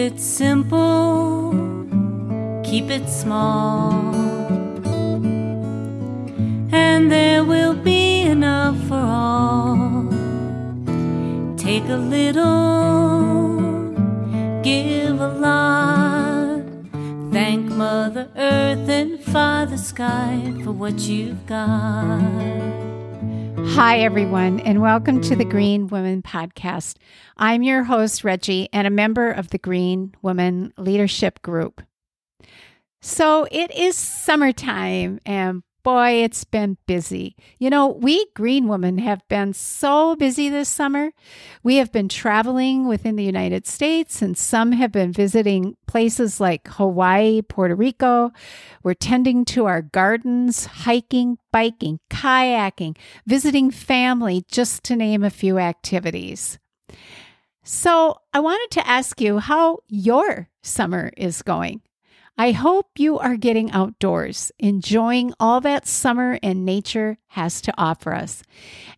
it simple, keep it small, and there will be enough for all. Take a little, give a lot. Thank Mother Earth and Father Sky for what you've got. Hi, everyone, and welcome to the Green Women Podcast. I'm your host, Reggie, and a member of the Green Women Leadership Group. So it is summertime, and boy, it's been busy. You know, we green women have been so busy this summer. We have been traveling within the United States, and some have been visiting places like Hawaii, Puerto Rico. We're tending to our gardens, hiking, biking, kayaking, visiting family, just to name a few activities. So, I wanted to ask you how your summer is going. I hope you are getting outdoors, enjoying all that summer and nature has to offer us.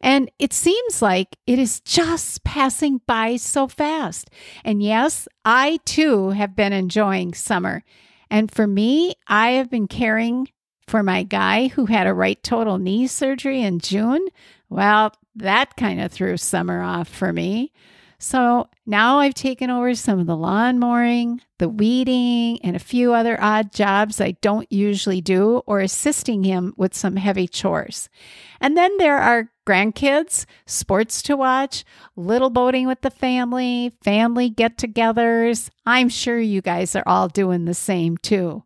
And it seems like it is just passing by so fast. And yes, I too have been enjoying summer. And for me, I have been caring for my guy who had a right total knee surgery in June. Well, that kind of threw summer off for me. So now I've taken over some of the lawn mowing, the weeding, and a few other odd jobs I don't usually do, or assisting him with some heavy chores. And then there are grandkids, sports to watch, little boating with the family, family get togethers. I'm sure you guys are all doing the same too.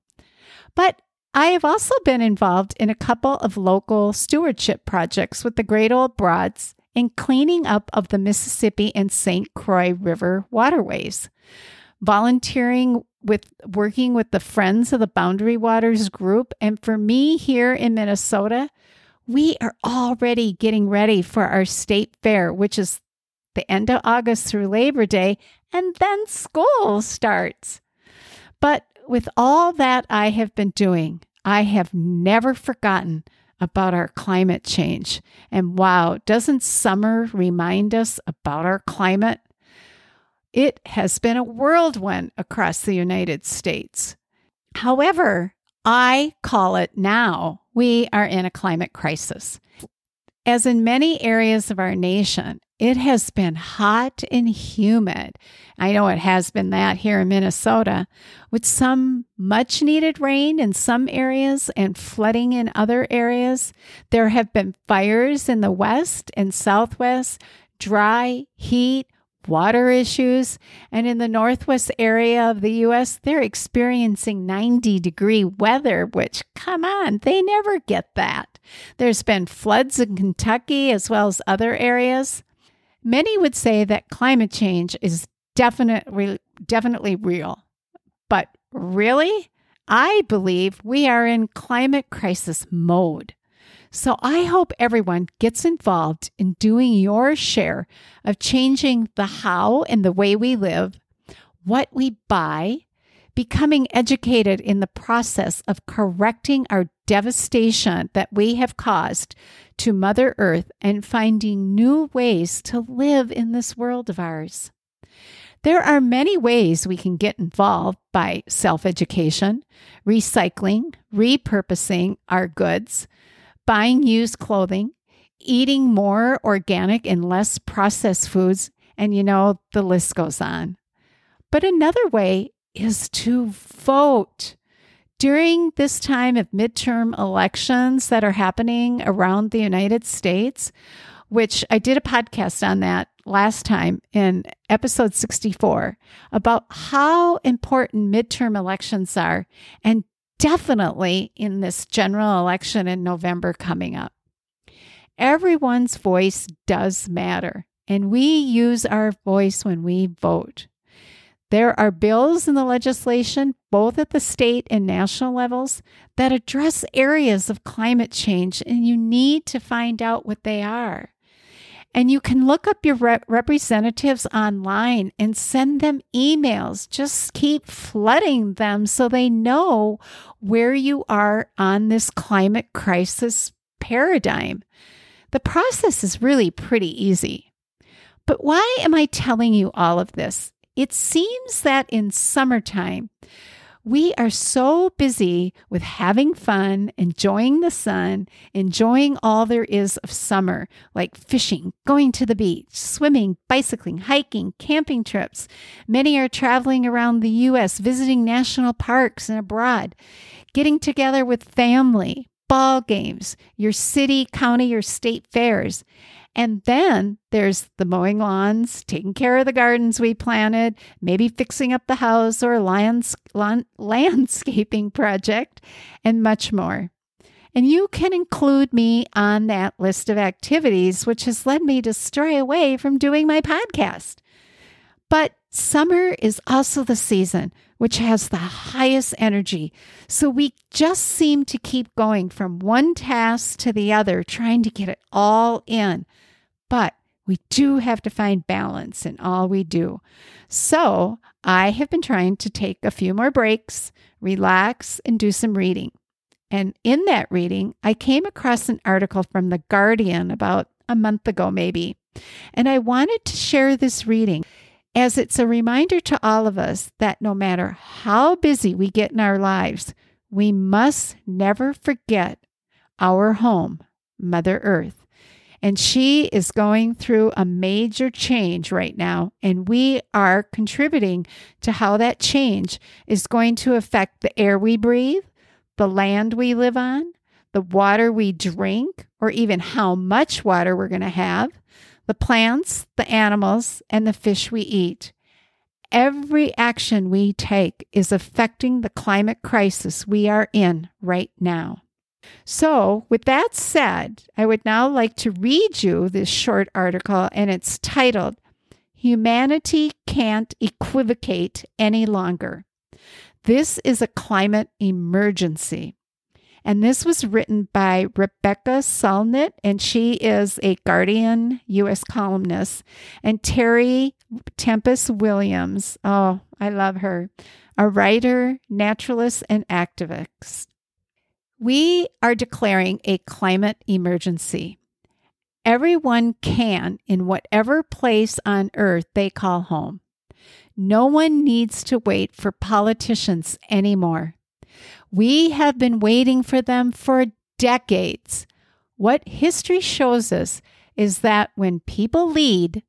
But I have also been involved in a couple of local stewardship projects with the Great Old Broads and cleaning up of the Mississippi and St. Croix River waterways. Volunteering with working with the Friends of the Boundary Waters group. And for me here in Minnesota, we are already getting ready for our state fair, which is the end of August through Labor Day, and then school starts. But with all that I have been doing, I have never forgotten about our climate change. And wow, doesn't summer remind us about our climate? It has been a whirlwind across the United States. However, I call it now we are in a climate crisis. As in many areas of our nation, it has been hot and humid. I know it has been that here in Minnesota, with some much needed rain in some areas and flooding in other areas. There have been fires in the west and southwest, dry, heat, water issues. And in the northwest area of the U.S., they're experiencing 90 degree weather, which, come on, they never get that. There's been floods in Kentucky as well as other areas. Many would say that climate change is definitely definitely real. But really, I believe we are in climate crisis mode. So I hope everyone gets involved in doing your share of changing the how and the way we live, what we buy, becoming educated in the process of correcting our devastation that we have caused to Mother Earth and finding new ways to live in this world of ours. There are many ways we can get involved by self education, recycling, repurposing our goods, buying used clothing, eating more organic and less processed foods, and you know, the list goes on. But another way is to vote. During this time of midterm elections that are happening around the United States, which I did a podcast on that last time in episode 64 about how important midterm elections are, and definitely in this general election in November coming up. Everyone's voice does matter, and we use our voice when we vote. There are bills in the legislation, both at the state and national levels, that address areas of climate change, and you need to find out what they are. And you can look up your rep- representatives online and send them emails. Just keep flooding them so they know where you are on this climate crisis paradigm. The process is really pretty easy. But why am I telling you all of this? It seems that in summertime, we are so busy with having fun, enjoying the sun, enjoying all there is of summer, like fishing, going to the beach, swimming, bicycling, hiking, camping trips. Many are traveling around the U.S., visiting national parks and abroad, getting together with family, ball games, your city, county, or state fairs. And then there's the mowing lawns, taking care of the gardens we planted, maybe fixing up the house or lands- landscaping project, and much more. And you can include me on that list of activities, which has led me to stray away from doing my podcast. But summer is also the season which has the highest energy. So we just seem to keep going from one task to the other, trying to get it all in. But we do have to find balance in all we do. So I have been trying to take a few more breaks, relax, and do some reading. And in that reading, I came across an article from The Guardian about a month ago, maybe. And I wanted to share this reading as it's a reminder to all of us that no matter how busy we get in our lives, we must never forget our home, Mother Earth. And she is going through a major change right now. And we are contributing to how that change is going to affect the air we breathe, the land we live on, the water we drink, or even how much water we're going to have, the plants, the animals, and the fish we eat. Every action we take is affecting the climate crisis we are in right now. So, with that said, I would now like to read you this short article, and it's titled Humanity Can't Equivocate Any Longer. This is a climate emergency. And this was written by Rebecca Solnit, and she is a Guardian U.S. columnist, and Terry Tempest Williams. Oh, I love her. A writer, naturalist, and activist. We are declaring a climate emergency. Everyone can in whatever place on earth they call home. No one needs to wait for politicians anymore. We have been waiting for them for decades. What history shows us is that when people lead,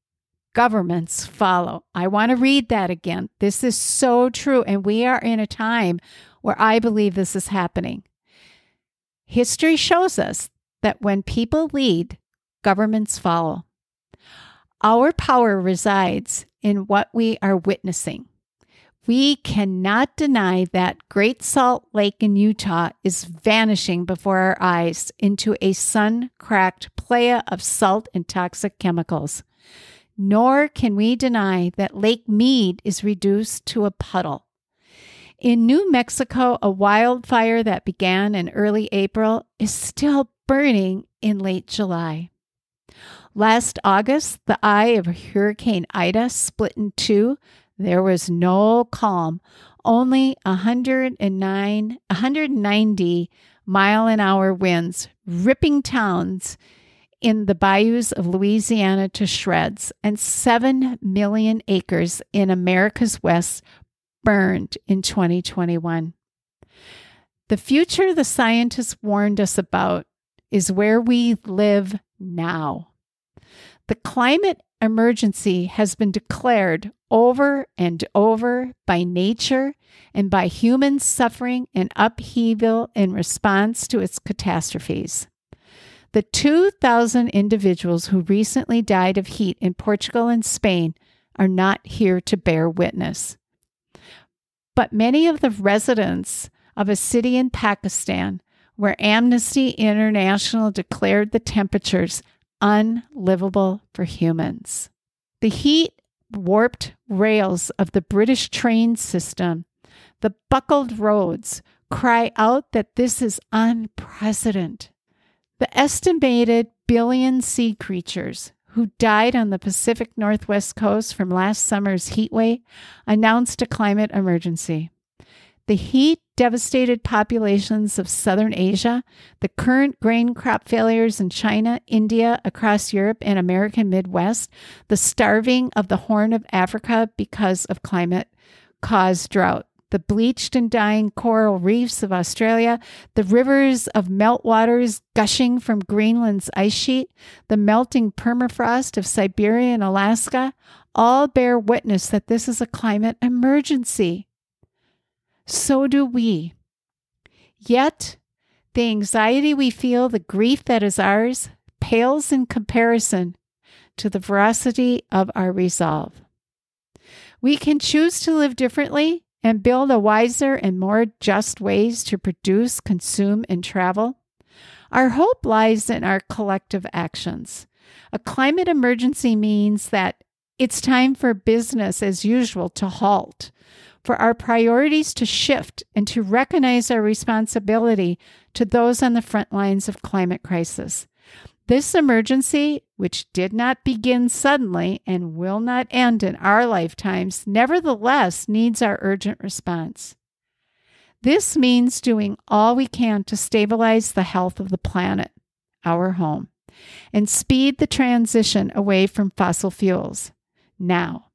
governments follow. I want to read that again. This is so true. And we are in a time where I believe this is happening. History shows us that when people lead, governments follow. Our power resides in what we are witnessing. We cannot deny that Great Salt Lake in Utah is vanishing before our eyes into a sun cracked playa of salt and toxic chemicals. Nor can we deny that Lake Mead is reduced to a puddle. In New Mexico, a wildfire that began in early April is still burning in late July. Last August, the eye of Hurricane Ida split in two. There was no calm, only 109, 190 mile an hour winds ripping towns in the bayous of Louisiana to shreds, and 7 million acres in America's West burned in 2021. The future the scientists warned us about is where we live now. The climate emergency has been declared over and over by nature and by human suffering and upheaval in response to its catastrophes. The 2,000 individuals who recently died of heat in Portugal and Spain are not here to bear witness. But many of the residents of a city in Pakistan where Amnesty International declared the temperatures unlivable for humans. The heat warped rails of the British train system, the buckled roads, cry out that this is unprecedented. The estimated billion sea creatures who died on the Pacific Northwest coast from last summer's heat wave, announced a climate emergency. The heat devastated populations of southern Asia, the current grain crop failures in China, India, across Europe, and American Midwest, the starving of the Horn of Africa because of climate caused drought, the bleached and dying coral reefs of Australia, the rivers of meltwaters gushing from Greenland's ice sheet, the melting permafrost of Siberia and Alaska, all bear witness that this is a climate emergency. So do we. Yet, the anxiety we feel, the grief that is ours, pales in comparison to the veracity of our resolve. We can choose to live differently and build a wiser and more just ways to produce, consume, and travel? Our hope lies in our collective actions. A climate emergency means that it's time for business as usual to halt, for our priorities to shift, and to recognize our responsibility to those on the front lines of climate crisis. This emergency, which did not begin suddenly and will not end in our lifetimes, nevertheless needs our urgent response. This means doing all we can to stabilize the health of the planet, our home, and speed the transition away from fossil fuels now.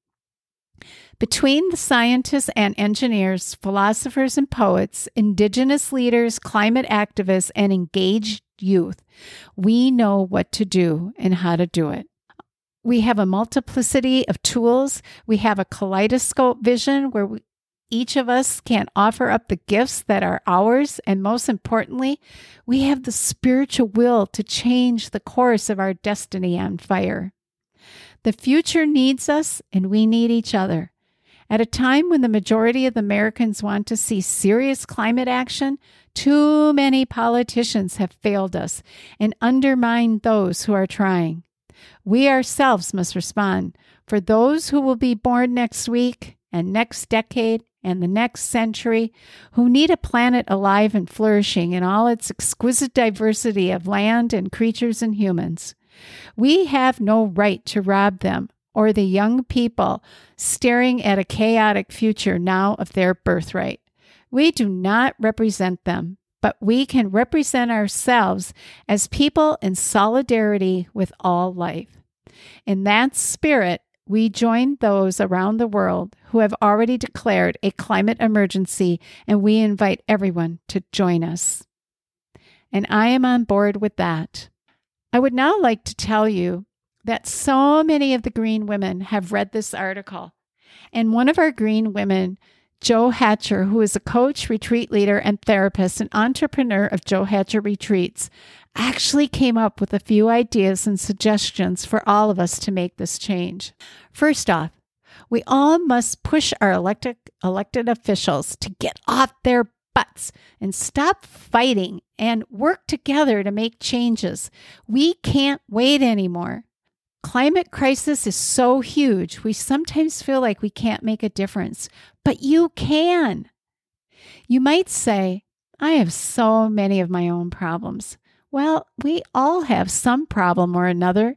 Between the scientists and engineers, philosophers and poets, indigenous leaders, climate activists, and engaged youth, we know what to do and how to do it. We have a multiplicity of tools. We have a kaleidoscope vision where we, each of us can offer up the gifts that are ours. And most importantly, we have the spiritual will to change the course of our destiny on fire. The future needs us, and we need each other. At a time when the majority of Americans want to see serious climate action, too many politicians have failed us and undermined those who are trying. We ourselves must respond. For those who will be born next week and next decade and the next century, who need a planet alive and flourishing in all its exquisite diversity of land and creatures and humans. We have no right to rob them or the young people staring at a chaotic future now of their birthright. We do not represent them, but we can represent ourselves as people in solidarity with all life. In that spirit, we join those around the world who have already declared a climate emergency, and we invite everyone to join us. And I am on board with that. I would now like to tell you that so many of the green women have read this article. And one of our green women, Joe Hatcher, who is a coach, retreat leader, and therapist and entrepreneur of Joe Hatcher Retreats, actually came up with a few ideas and suggestions for all of us to make this change. First off, we all must push our elected, elected officials to get off their butts and stop fighting and work together to make changes. We can't wait anymore. Climate crisis is so huge, we sometimes feel like we can't make a difference, but you can. You might say, I have so many of my own problems. Well, we all have some problem or another,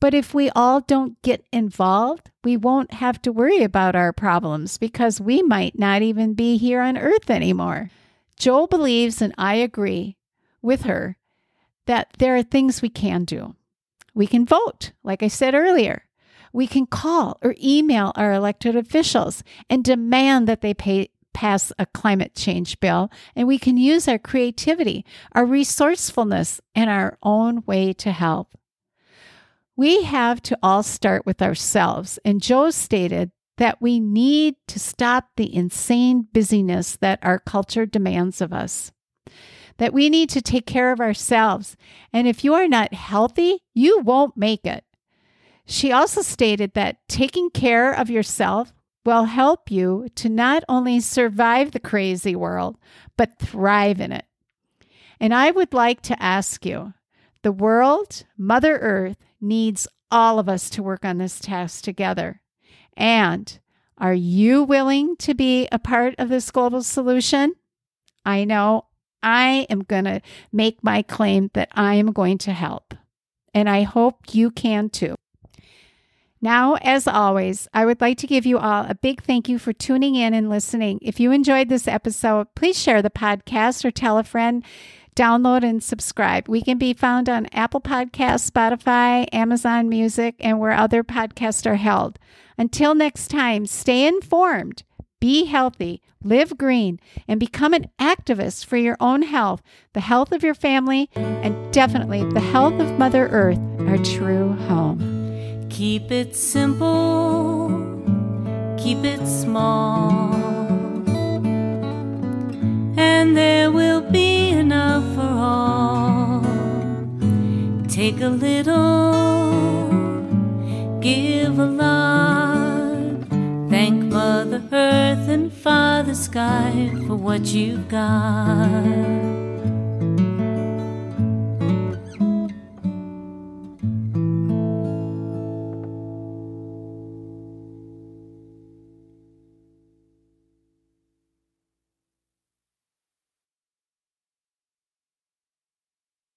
but if we all don't get involved, we won't have to worry about our problems because we might not even be here on earth anymore. Joel believes, and I agree with her, that there are things we can do. We can vote, like I said earlier. We can call or email our elected officials and demand that they pay, pass a climate change bill. And we can use our creativity, our resourcefulness, and our own way to help. We have to all start with ourselves. And Joe stated that we need to stop the insane busyness that our culture demands of us that we need to take care of ourselves. And if you are not healthy, you won't make it. She also stated that taking care of yourself will help you to not only survive the crazy world, but thrive in it. And I would like to ask you the world, Mother Earth, needs all of us to work on this task together. And are you willing to be a part of this global solution? I know I am going to make my claim that I am going to help. And I hope you can too. Now, as always, I would like to give you all a big thank you for tuning in and listening. If you enjoyed this episode, please share the podcast or tell a friend. Download and subscribe. We can be found on Apple Podcasts, Spotify, Amazon Music, and where other podcasts are held. Until next time, stay informed, be healthy, live green, and become an activist for your own health, the health of your family, and definitely the health of Mother Earth, our true home. Keep it simple, keep it small, and there will be enough for all. Take a little, give a lot. And Father Sky for what you've got.